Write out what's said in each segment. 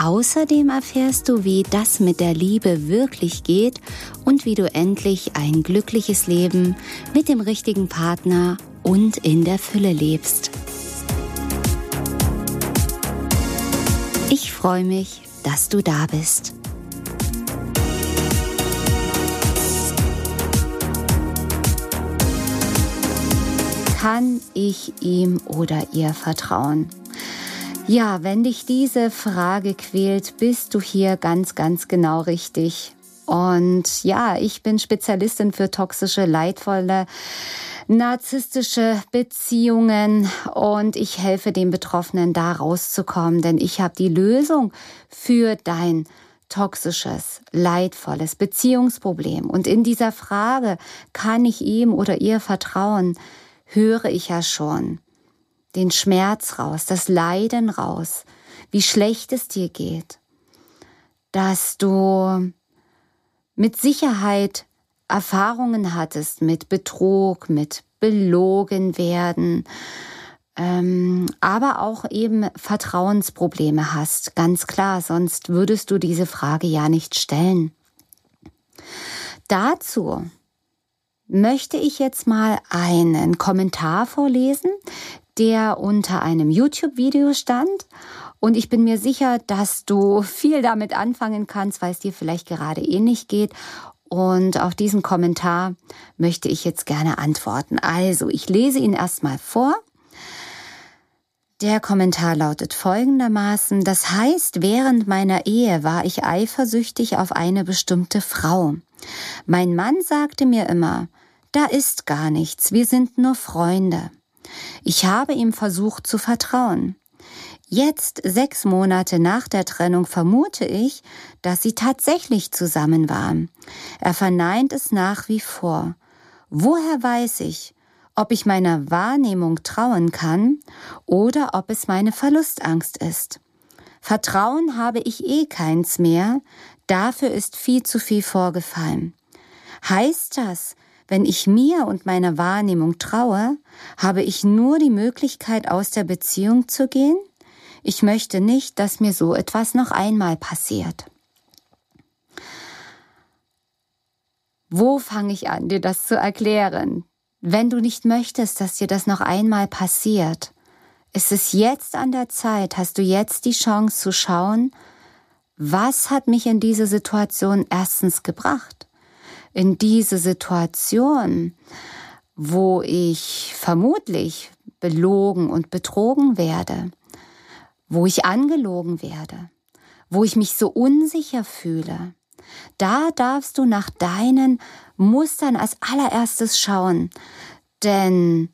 Außerdem erfährst du, wie das mit der Liebe wirklich geht und wie du endlich ein glückliches Leben mit dem richtigen Partner und in der Fülle lebst. Ich freue mich, dass du da bist. Kann ich ihm oder ihr vertrauen? Ja, wenn dich diese Frage quält, bist du hier ganz, ganz genau richtig. Und ja, ich bin Spezialistin für toxische, leidvolle, narzisstische Beziehungen und ich helfe den Betroffenen da rauszukommen, denn ich habe die Lösung für dein toxisches, leidvolles Beziehungsproblem. Und in dieser Frage, kann ich ihm oder ihr vertrauen, höre ich ja schon, den Schmerz raus, das Leiden raus, wie schlecht es dir geht, dass du mit Sicherheit Erfahrungen hattest mit Betrug, mit belogen werden, ähm, aber auch eben Vertrauensprobleme hast, ganz klar, sonst würdest du diese Frage ja nicht stellen. Dazu möchte ich jetzt mal einen Kommentar vorlesen, der unter einem YouTube-Video stand. Und ich bin mir sicher, dass du viel damit anfangen kannst, weil es dir vielleicht gerade ähnlich geht. Und auf diesen Kommentar möchte ich jetzt gerne antworten. Also, ich lese ihn erstmal vor. Der Kommentar lautet folgendermaßen, das heißt, während meiner Ehe war ich eifersüchtig auf eine bestimmte Frau. Mein Mann sagte mir immer, da ist gar nichts, wir sind nur Freunde. Ich habe ihm versucht zu vertrauen. Jetzt, sechs Monate nach der Trennung, vermute ich, dass sie tatsächlich zusammen waren. Er verneint es nach wie vor. Woher weiß ich, ob ich meiner Wahrnehmung trauen kann oder ob es meine Verlustangst ist? Vertrauen habe ich eh keins mehr, dafür ist viel zu viel vorgefallen. Heißt das, wenn ich mir und meiner Wahrnehmung traue, habe ich nur die Möglichkeit, aus der Beziehung zu gehen? Ich möchte nicht, dass mir so etwas noch einmal passiert. Wo fange ich an, dir das zu erklären? Wenn du nicht möchtest, dass dir das noch einmal passiert, ist es jetzt an der Zeit, hast du jetzt die Chance zu schauen, was hat mich in diese Situation erstens gebracht? In diese Situation, wo ich vermutlich belogen und betrogen werde, wo ich angelogen werde, wo ich mich so unsicher fühle, da darfst du nach deinen Mustern als allererstes schauen, denn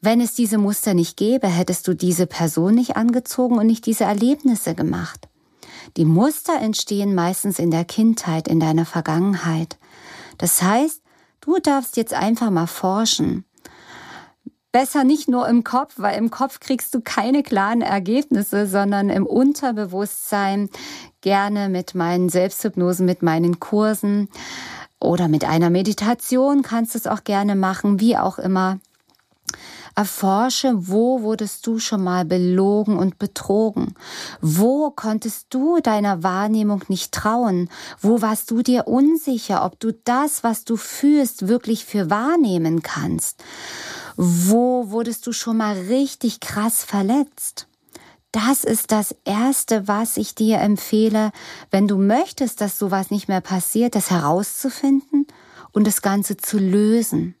wenn es diese Muster nicht gäbe, hättest du diese Person nicht angezogen und nicht diese Erlebnisse gemacht. Die Muster entstehen meistens in der Kindheit, in deiner Vergangenheit. Das heißt, du darfst jetzt einfach mal forschen. Besser nicht nur im Kopf, weil im Kopf kriegst du keine klaren Ergebnisse, sondern im Unterbewusstsein, gerne mit meinen Selbsthypnosen, mit meinen Kursen oder mit einer Meditation kannst du es auch gerne machen, wie auch immer. Erforsche, wo wurdest du schon mal belogen und betrogen? Wo konntest du deiner Wahrnehmung nicht trauen? Wo warst du dir unsicher, ob du das, was du fühlst, wirklich für wahrnehmen kannst? Wo wurdest du schon mal richtig krass verletzt? Das ist das Erste, was ich dir empfehle, wenn du möchtest, dass sowas nicht mehr passiert, das herauszufinden und das Ganze zu lösen.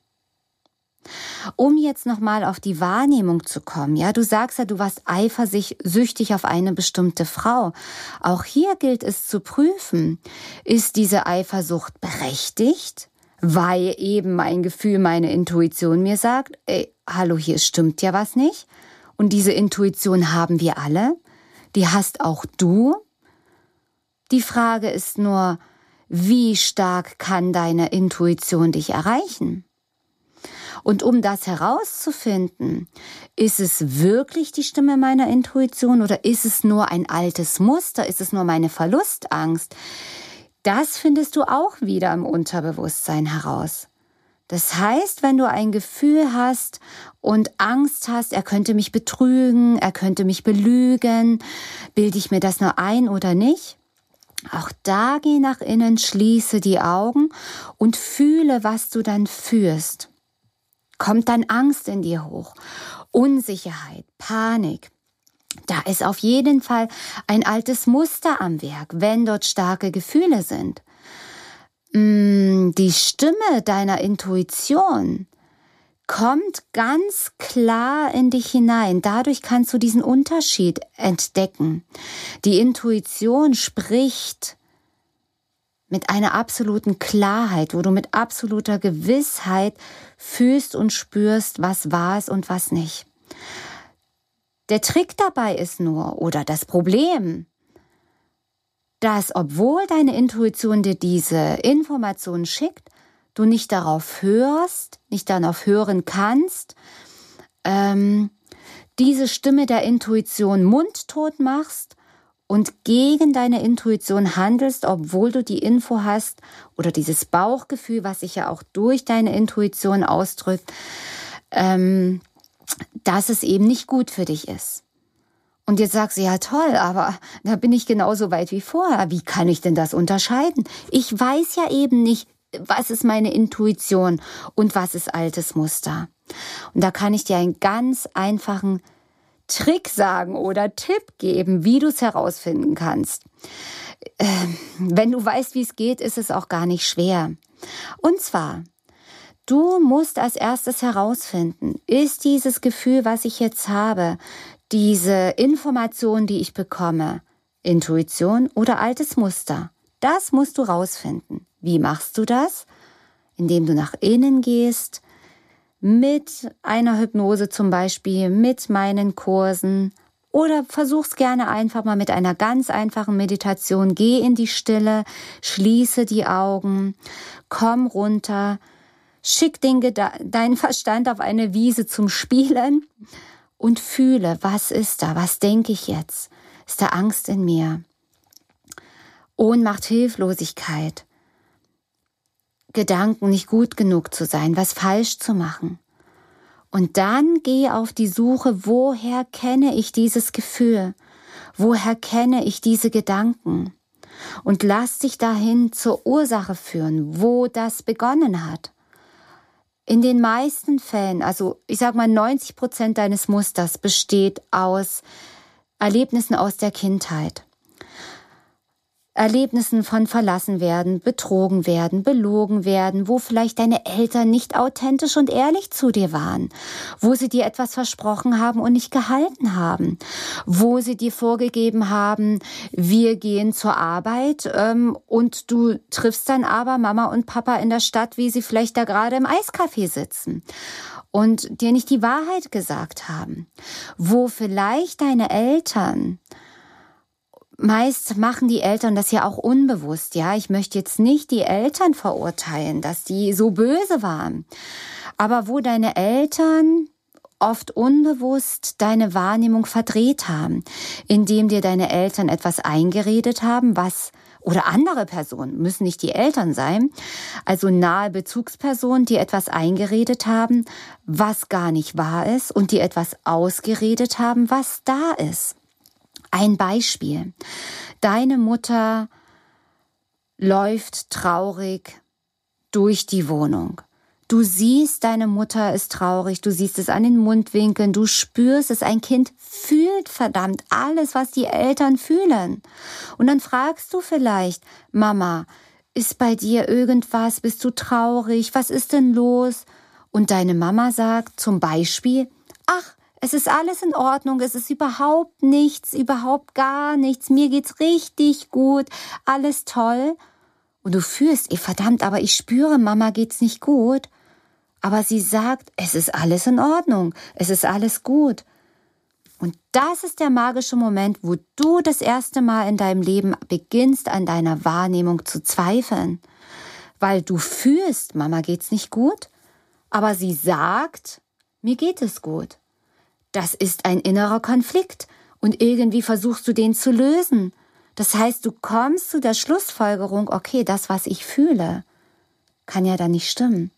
Um jetzt nochmal auf die Wahrnehmung zu kommen, ja, du sagst ja, du warst eifersüchtig auf eine bestimmte Frau. Auch hier gilt es zu prüfen, ist diese Eifersucht berechtigt? Weil eben mein Gefühl, meine Intuition mir sagt, ey, hallo, hier stimmt ja was nicht. Und diese Intuition haben wir alle. Die hast auch du. Die Frage ist nur, wie stark kann deine Intuition dich erreichen? Und um das herauszufinden, ist es wirklich die Stimme meiner Intuition oder ist es nur ein altes Muster? Ist es nur meine Verlustangst? Das findest du auch wieder im Unterbewusstsein heraus. Das heißt, wenn du ein Gefühl hast und Angst hast, er könnte mich betrügen, er könnte mich belügen, bilde ich mir das nur ein oder nicht? Auch da geh nach innen, schließe die Augen und fühle, was du dann fühlst. Kommt dann Angst in dir hoch, Unsicherheit, Panik. Da ist auf jeden Fall ein altes Muster am Werk, wenn dort starke Gefühle sind. Mm, die Stimme deiner Intuition kommt ganz klar in dich hinein. Dadurch kannst du diesen Unterschied entdecken. Die Intuition spricht mit einer absoluten Klarheit, wo du mit absoluter Gewissheit fühlst und spürst, was war es und was nicht. Der Trick dabei ist nur, oder das Problem, dass obwohl deine Intuition dir diese Informationen schickt, du nicht darauf hörst, nicht darauf hören kannst, ähm, diese Stimme der Intuition mundtot machst und gegen deine Intuition handelst, obwohl du die Info hast oder dieses Bauchgefühl, was sich ja auch durch deine Intuition ausdrückt, ähm, dass es eben nicht gut für dich ist. Und jetzt sagst du, ja toll, aber da bin ich genauso weit wie vorher. Wie kann ich denn das unterscheiden? Ich weiß ja eben nicht, was ist meine Intuition und was ist altes Muster. Und da kann ich dir einen ganz einfachen Trick sagen oder Tipp geben, wie du es herausfinden kannst. Ähm, wenn du weißt, wie es geht, ist es auch gar nicht schwer. Und zwar, du musst als erstes herausfinden, ist dieses Gefühl, was ich jetzt habe, diese Information, die ich bekomme, Intuition oder altes Muster? Das musst du rausfinden. Wie machst du das? Indem du nach innen gehst, mit einer Hypnose zum Beispiel, mit meinen Kursen oder versuch's gerne einfach mal mit einer ganz einfachen Meditation. Geh in die Stille, schließe die Augen, komm runter, schick den deinen Verstand auf eine Wiese zum Spielen und fühle, was ist da, was denke ich jetzt? Ist da Angst in mir? Ohnmacht, Hilflosigkeit. Gedanken, nicht gut genug zu sein, was falsch zu machen. Und dann geh auf die Suche, woher kenne ich dieses Gefühl? Woher kenne ich diese Gedanken? Und lass dich dahin zur Ursache führen, wo das begonnen hat. In den meisten Fällen, also ich sag mal 90 Prozent deines Musters besteht aus Erlebnissen aus der Kindheit. Erlebnissen von verlassen werden, betrogen werden, belogen werden, wo vielleicht deine Eltern nicht authentisch und ehrlich zu dir waren, wo sie dir etwas versprochen haben und nicht gehalten haben, wo sie dir vorgegeben haben, wir gehen zur Arbeit ähm, und du triffst dann aber Mama und Papa in der Stadt, wie sie vielleicht da gerade im Eiscafé sitzen und dir nicht die Wahrheit gesagt haben, wo vielleicht deine Eltern meist machen die Eltern das ja auch unbewusst. Ja, ich möchte jetzt nicht die Eltern verurteilen, dass die so böse waren. Aber wo deine Eltern oft unbewusst deine Wahrnehmung verdreht haben, indem dir deine Eltern etwas eingeredet haben, was oder andere Personen, müssen nicht die Eltern sein, also nahe Bezugspersonen, die etwas eingeredet haben, was gar nicht wahr ist und die etwas ausgeredet haben, was da ist. Ein Beispiel. Deine Mutter läuft traurig durch die Wohnung. Du siehst, deine Mutter ist traurig, du siehst es an den Mundwinkeln, du spürst es, ein Kind fühlt verdammt alles, was die Eltern fühlen. Und dann fragst du vielleicht, Mama, ist bei dir irgendwas, bist du traurig, was ist denn los? Und deine Mama sagt zum Beispiel, ach, es ist alles in Ordnung, es ist überhaupt nichts, überhaupt gar nichts, mir geht's richtig gut, alles toll. Und du fühlst, ey, verdammt, aber ich spüre, Mama geht's nicht gut. Aber sie sagt, es ist alles in Ordnung, es ist alles gut. Und das ist der magische Moment, wo du das erste Mal in deinem Leben beginnst, an deiner Wahrnehmung zu zweifeln. Weil du fühlst, Mama geht's nicht gut, aber sie sagt, mir geht es gut. Das ist ein innerer Konflikt und irgendwie versuchst du den zu lösen. Das heißt, du kommst zu der Schlussfolgerung, okay, das, was ich fühle, kann ja dann nicht stimmen.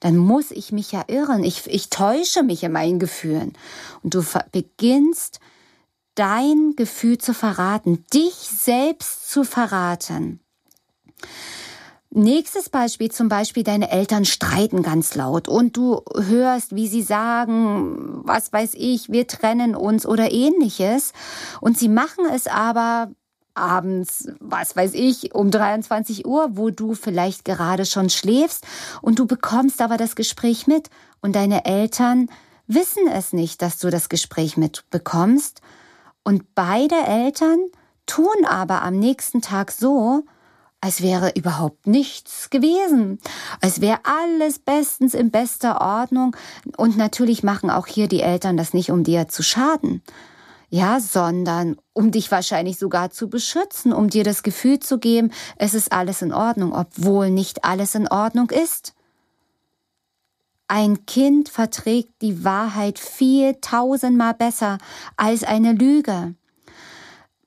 Dann muss ich mich ja irren. Ich, ich täusche mich in meinen Gefühlen. Und du beginnst dein Gefühl zu verraten, dich selbst zu verraten. Nächstes Beispiel, zum Beispiel deine Eltern streiten ganz laut und du hörst, wie sie sagen, was weiß ich, wir trennen uns oder ähnliches. Und sie machen es aber abends, was weiß ich, um 23 Uhr, wo du vielleicht gerade schon schläfst und du bekommst aber das Gespräch mit und deine Eltern wissen es nicht, dass du das Gespräch mitbekommst und beide Eltern tun aber am nächsten Tag so, als wäre überhaupt nichts gewesen, als wäre alles bestens in bester Ordnung und natürlich machen auch hier die Eltern das nicht, um dir zu schaden, ja, sondern um dich wahrscheinlich sogar zu beschützen, um dir das Gefühl zu geben, es ist alles in Ordnung, obwohl nicht alles in Ordnung ist. Ein Kind verträgt die Wahrheit viel tausendmal besser als eine Lüge.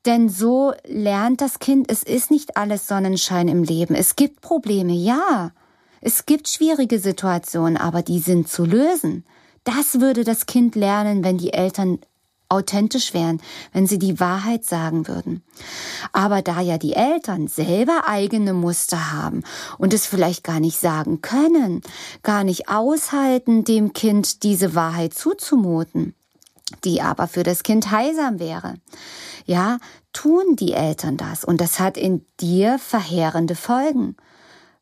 Denn so lernt das Kind, es ist nicht alles Sonnenschein im Leben. Es gibt Probleme, ja. Es gibt schwierige Situationen, aber die sind zu lösen. Das würde das Kind lernen, wenn die Eltern authentisch wären, wenn sie die Wahrheit sagen würden. Aber da ja die Eltern selber eigene Muster haben und es vielleicht gar nicht sagen können, gar nicht aushalten, dem Kind diese Wahrheit zuzumuten, die aber für das Kind heilsam wäre, ja, tun die Eltern das und das hat in dir verheerende Folgen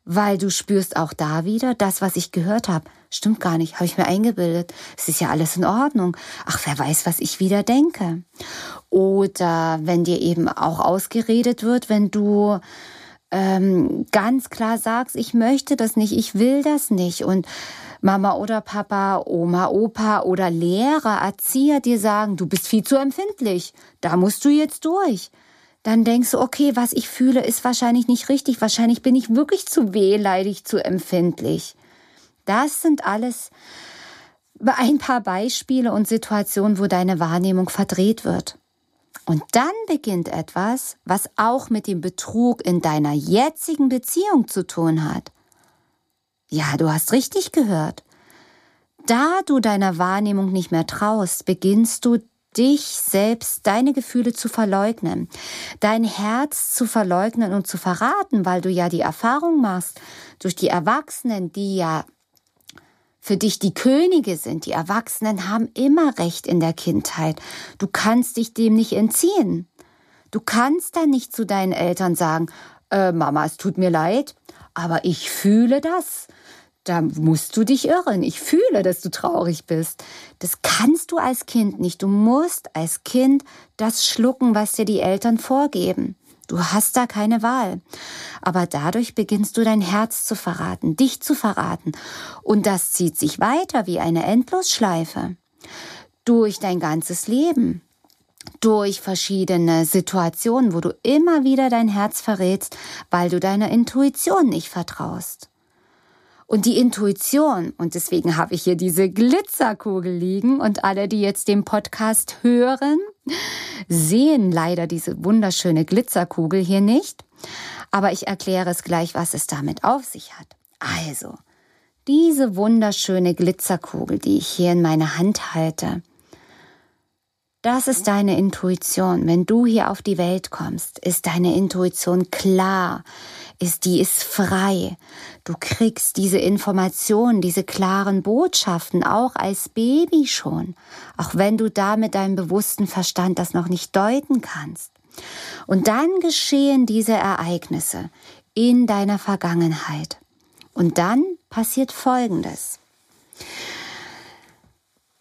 weil du spürst auch da wieder, das, was ich gehört habe, stimmt gar nicht, habe ich mir eingebildet. Es ist ja alles in Ordnung. Ach, wer weiß, was ich wieder denke. Oder wenn dir eben auch ausgeredet wird, wenn du ähm, ganz klar sagst, ich möchte das nicht, ich will das nicht. Und Mama oder Papa, Oma, Opa oder Lehrer, Erzieher dir sagen, du bist viel zu empfindlich, da musst du jetzt durch dann denkst du, okay, was ich fühle, ist wahrscheinlich nicht richtig. Wahrscheinlich bin ich wirklich zu wehleidig, zu empfindlich. Das sind alles ein paar Beispiele und Situationen, wo deine Wahrnehmung verdreht wird. Und dann beginnt etwas, was auch mit dem Betrug in deiner jetzigen Beziehung zu tun hat. Ja, du hast richtig gehört. Da du deiner Wahrnehmung nicht mehr traust, beginnst du dich selbst, deine Gefühle zu verleugnen, dein Herz zu verleugnen und zu verraten, weil du ja die Erfahrung machst durch die Erwachsenen, die ja für dich die Könige sind. Die Erwachsenen haben immer Recht in der Kindheit. Du kannst dich dem nicht entziehen. Du kannst dann nicht zu deinen Eltern sagen, äh, Mama, es tut mir leid, aber ich fühle das da musst du dich irren. Ich fühle, dass du traurig bist. Das kannst du als Kind nicht. Du musst als Kind das schlucken, was dir die Eltern vorgeben. Du hast da keine Wahl. Aber dadurch beginnst du dein Herz zu verraten, dich zu verraten. Und das zieht sich weiter wie eine Endlosschleife. Durch dein ganzes Leben. Durch verschiedene Situationen, wo du immer wieder dein Herz verrätst, weil du deiner Intuition nicht vertraust. Und die Intuition, und deswegen habe ich hier diese Glitzerkugel liegen und alle, die jetzt den Podcast hören, sehen leider diese wunderschöne Glitzerkugel hier nicht. Aber ich erkläre es gleich, was es damit auf sich hat. Also, diese wunderschöne Glitzerkugel, die ich hier in meiner Hand halte, das ist deine Intuition. Wenn du hier auf die Welt kommst, ist deine Intuition klar, ist die ist frei. Du kriegst diese Informationen, diese klaren Botschaften auch als Baby schon, auch wenn du da mit deinem bewussten Verstand das noch nicht deuten kannst. Und dann geschehen diese Ereignisse in deiner Vergangenheit. Und dann passiert Folgendes.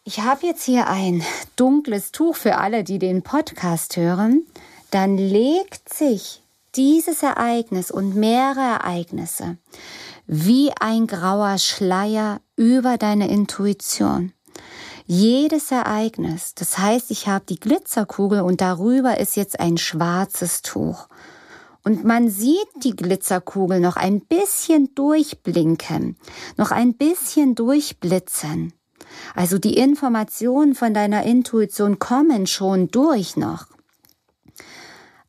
Ich habe jetzt hier ein dunkles Tuch für alle, die den Podcast hören. Dann legt sich dieses Ereignis und mehrere Ereignisse wie ein grauer Schleier über deine Intuition. Jedes Ereignis, das heißt, ich habe die Glitzerkugel und darüber ist jetzt ein schwarzes Tuch. Und man sieht die Glitzerkugel noch ein bisschen durchblinken, noch ein bisschen durchblitzen. Also die Informationen von deiner Intuition kommen schon durch noch.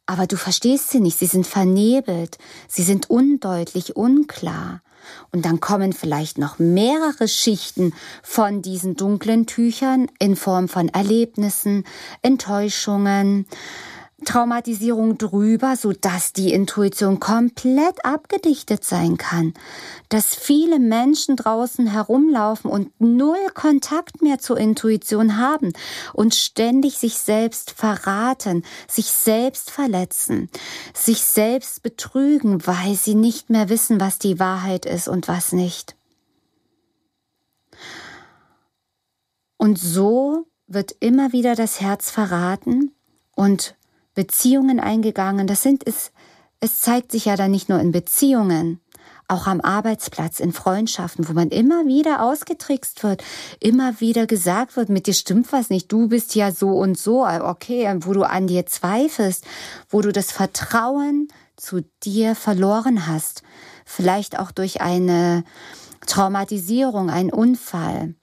Aber du verstehst sie nicht, sie sind vernebelt, sie sind undeutlich, unklar. Und dann kommen vielleicht noch mehrere Schichten von diesen dunklen Tüchern in Form von Erlebnissen, Enttäuschungen, Traumatisierung drüber, so dass die Intuition komplett abgedichtet sein kann. Dass viele Menschen draußen herumlaufen und null Kontakt mehr zur Intuition haben und ständig sich selbst verraten, sich selbst verletzen, sich selbst betrügen, weil sie nicht mehr wissen, was die Wahrheit ist und was nicht. Und so wird immer wieder das Herz verraten und Beziehungen eingegangen. Das sind es, es zeigt sich ja dann nicht nur in Beziehungen, auch am Arbeitsplatz, in Freundschaften, wo man immer wieder ausgetrickst wird, immer wieder gesagt wird, mit dir stimmt was nicht, du bist ja so und so, okay, wo du an dir zweifelst, wo du das Vertrauen zu dir verloren hast, vielleicht auch durch eine Traumatisierung, ein Unfall,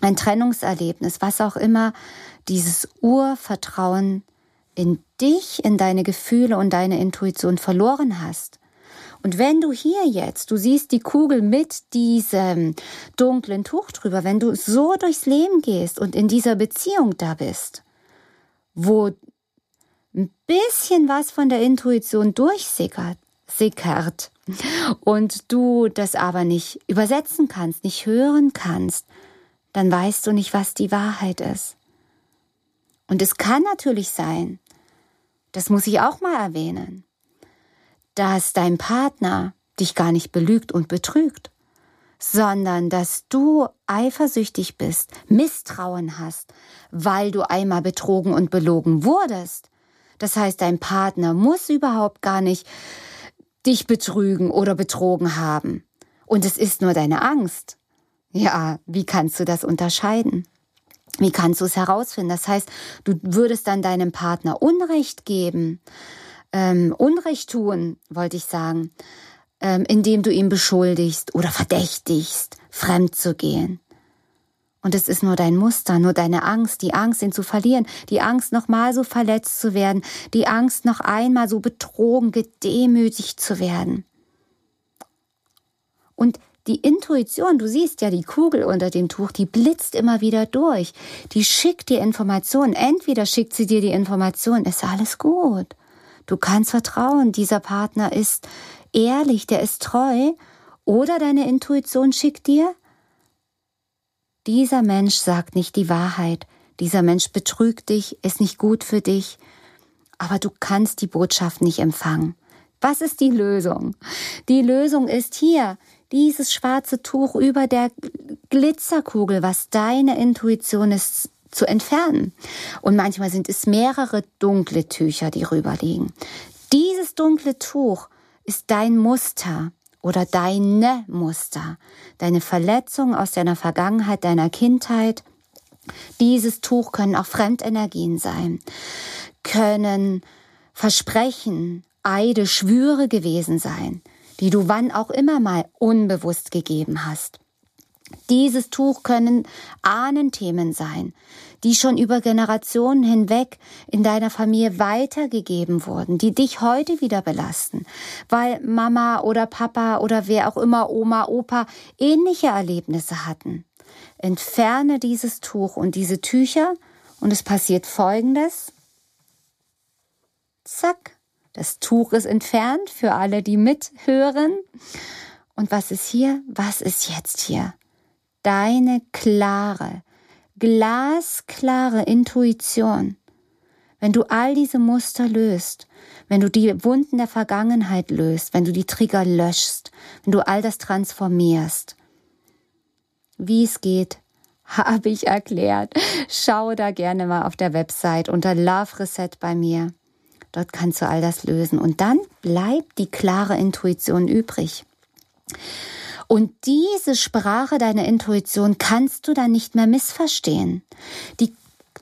ein Trennungserlebnis, was auch immer, dieses Urvertrauen in dich, in deine Gefühle und deine Intuition verloren hast. Und wenn du hier jetzt, du siehst die Kugel mit diesem dunklen Tuch drüber, wenn du so durchs Leben gehst und in dieser Beziehung da bist, wo ein bisschen was von der Intuition durchsickert, sickert, und du das aber nicht übersetzen kannst, nicht hören kannst, dann weißt du nicht, was die Wahrheit ist. Und es kann natürlich sein, das muss ich auch mal erwähnen, dass dein Partner dich gar nicht belügt und betrügt, sondern dass du eifersüchtig bist, Misstrauen hast, weil du einmal betrogen und belogen wurdest. Das heißt, dein Partner muss überhaupt gar nicht dich betrügen oder betrogen haben. Und es ist nur deine Angst. Ja, wie kannst du das unterscheiden? Wie kannst du es herausfinden? Das heißt, du würdest dann deinem Partner Unrecht geben, ähm, Unrecht tun, wollte ich sagen, ähm, indem du ihn beschuldigst oder verdächtigst, fremd zu gehen. Und es ist nur dein Muster, nur deine Angst, die Angst, ihn zu verlieren, die Angst, nochmal so verletzt zu werden, die Angst, noch einmal so betrogen, gedemütigt zu werden. Und die Intuition, du siehst ja die Kugel unter dem Tuch, die blitzt immer wieder durch. Die schickt dir Informationen. Entweder schickt sie dir die Information, ist alles gut. Du kannst vertrauen, dieser Partner ist ehrlich, der ist treu. Oder deine Intuition schickt dir, dieser Mensch sagt nicht die Wahrheit. Dieser Mensch betrügt dich, ist nicht gut für dich. Aber du kannst die Botschaft nicht empfangen. Was ist die Lösung? Die Lösung ist hier, dieses schwarze Tuch über der Glitzerkugel, was deine Intuition ist, zu entfernen. Und manchmal sind es mehrere dunkle Tücher, die rüberliegen. Dieses dunkle Tuch ist dein Muster oder deine Muster, deine Verletzung aus deiner Vergangenheit, deiner Kindheit. Dieses Tuch können auch Fremdenergien sein, können Versprechen, Eide, Schwüre gewesen sein, die du wann auch immer mal unbewusst gegeben hast. Dieses Tuch können Ahnenthemen sein, die schon über Generationen hinweg in deiner Familie weitergegeben wurden, die dich heute wieder belasten, weil Mama oder Papa oder wer auch immer, Oma, Opa ähnliche Erlebnisse hatten. Entferne dieses Tuch und diese Tücher und es passiert Folgendes. Zack, das Tuch ist entfernt für alle, die mithören. Und was ist hier? Was ist jetzt hier? Deine klare, glasklare Intuition. Wenn du all diese Muster löst, wenn du die Wunden der Vergangenheit löst, wenn du die Trigger löschst, wenn du all das transformierst, wie es geht, habe ich erklärt. Schau da gerne mal auf der Website unter Love Reset bei mir. Dort kannst du all das lösen. Und dann bleibt die klare Intuition übrig. Und diese Sprache deiner Intuition kannst du dann nicht mehr missverstehen. Die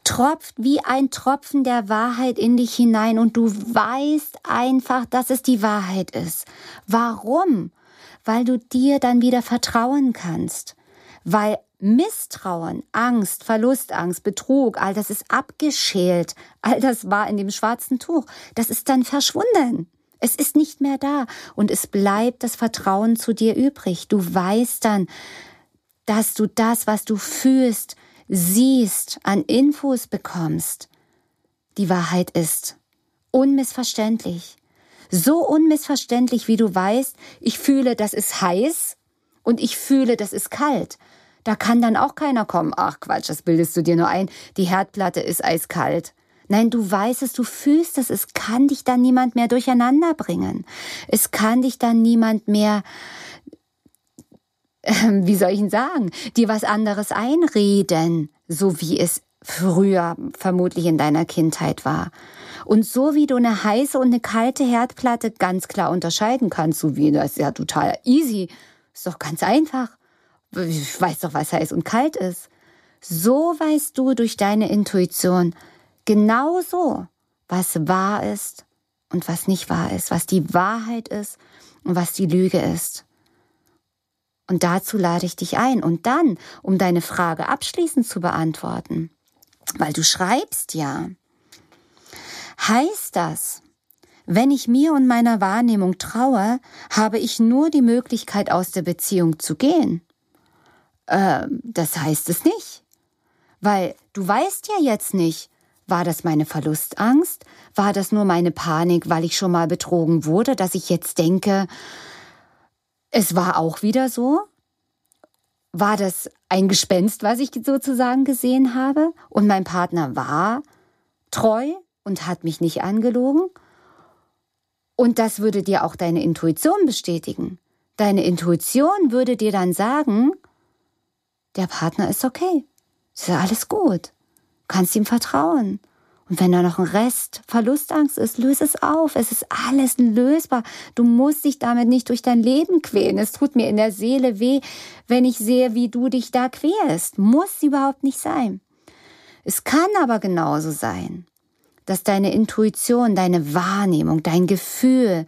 tropft wie ein Tropfen der Wahrheit in dich hinein und du weißt einfach, dass es die Wahrheit ist. Warum? Weil du dir dann wieder vertrauen kannst. Weil Misstrauen, Angst, Verlustangst, Betrug, all das ist abgeschält. All das war in dem schwarzen Tuch. Das ist dann verschwunden. Es ist nicht mehr da und es bleibt das Vertrauen zu dir übrig. Du weißt dann, dass du das, was du fühlst, siehst, an Infos bekommst. Die Wahrheit ist unmissverständlich. So unmissverständlich, wie du weißt, ich fühle, das ist heiß und ich fühle, das ist kalt. Da kann dann auch keiner kommen. Ach Quatsch, das bildest du dir nur ein. Die Herdplatte ist eiskalt. Nein, du weißt es, du fühlst es, es kann dich dann niemand mehr durcheinander bringen. Es kann dich dann niemand mehr, äh, wie soll ich ihn sagen, dir was anderes einreden, so wie es früher vermutlich in deiner Kindheit war. Und so wie du eine heiße und eine kalte Herdplatte ganz klar unterscheiden kannst, so wie das ist ja total easy, ist doch ganz einfach. Ich weiß doch, was heiß und kalt ist. So weißt du durch deine Intuition, genauso, was wahr ist und was nicht wahr ist, was die Wahrheit ist und was die Lüge ist. Und dazu lade ich dich ein. Und dann, um deine Frage abschließend zu beantworten, weil du schreibst ja, heißt das, wenn ich mir und meiner Wahrnehmung traue, habe ich nur die Möglichkeit, aus der Beziehung zu gehen. Ähm, das heißt es nicht. Weil du weißt ja jetzt nicht, war das meine Verlustangst? War das nur meine Panik, weil ich schon mal betrogen wurde, dass ich jetzt denke, es war auch wieder so? War das ein Gespenst, was ich sozusagen gesehen habe? Und mein Partner war treu und hat mich nicht angelogen? Und das würde dir auch deine Intuition bestätigen. Deine Intuition würde dir dann sagen, der Partner ist okay. Ist ja alles gut kannst ihm vertrauen. Und wenn da noch ein Rest Verlustangst ist, löse es auf. Es ist alles lösbar. Du musst dich damit nicht durch dein Leben quälen. Es tut mir in der Seele weh, wenn ich sehe, wie du dich da quälst. Muss überhaupt nicht sein. Es kann aber genauso sein, dass deine Intuition, deine Wahrnehmung, dein Gefühl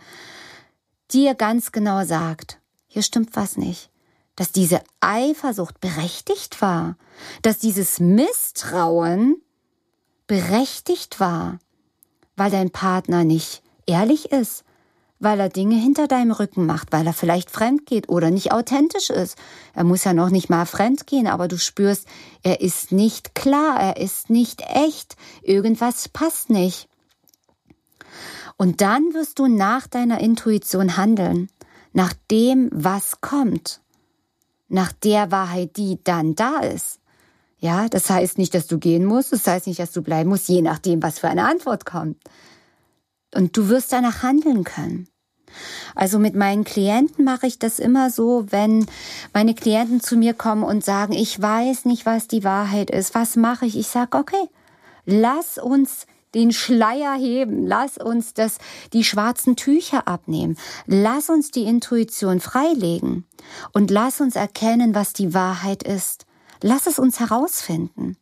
dir ganz genau sagt, hier stimmt was nicht dass diese Eifersucht berechtigt war, dass dieses Misstrauen berechtigt war, weil dein Partner nicht ehrlich ist, weil er Dinge hinter deinem Rücken macht, weil er vielleicht fremd geht oder nicht authentisch ist. Er muss ja noch nicht mal fremd gehen, aber du spürst, er ist nicht klar, er ist nicht echt, irgendwas passt nicht. Und dann wirst du nach deiner Intuition handeln, nach dem, was kommt nach der Wahrheit, die dann da ist. Ja, das heißt nicht, dass du gehen musst, das heißt nicht, dass du bleiben musst, je nachdem, was für eine Antwort kommt. Und du wirst danach handeln können. Also mit meinen Klienten mache ich das immer so, wenn meine Klienten zu mir kommen und sagen, ich weiß nicht, was die Wahrheit ist, was mache ich? Ich sage, okay, lass uns den Schleier heben. Lass uns das, die schwarzen Tücher abnehmen. Lass uns die Intuition freilegen. Und lass uns erkennen, was die Wahrheit ist. Lass es uns herausfinden.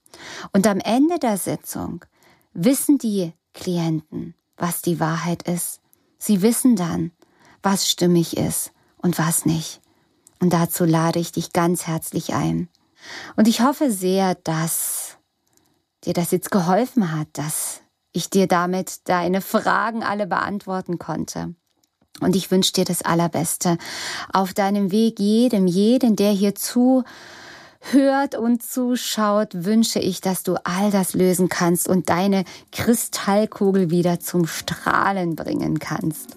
Und am Ende der Sitzung wissen die Klienten, was die Wahrheit ist. Sie wissen dann, was stimmig ist und was nicht. Und dazu lade ich dich ganz herzlich ein. Und ich hoffe sehr, dass dir das jetzt geholfen hat, dass ich dir damit deine Fragen alle beantworten konnte. Und ich wünsche dir das Allerbeste auf deinem Weg jedem, jeden, der hier zu hört und zuschaut, wünsche ich, dass du all das lösen kannst und deine Kristallkugel wieder zum Strahlen bringen kannst.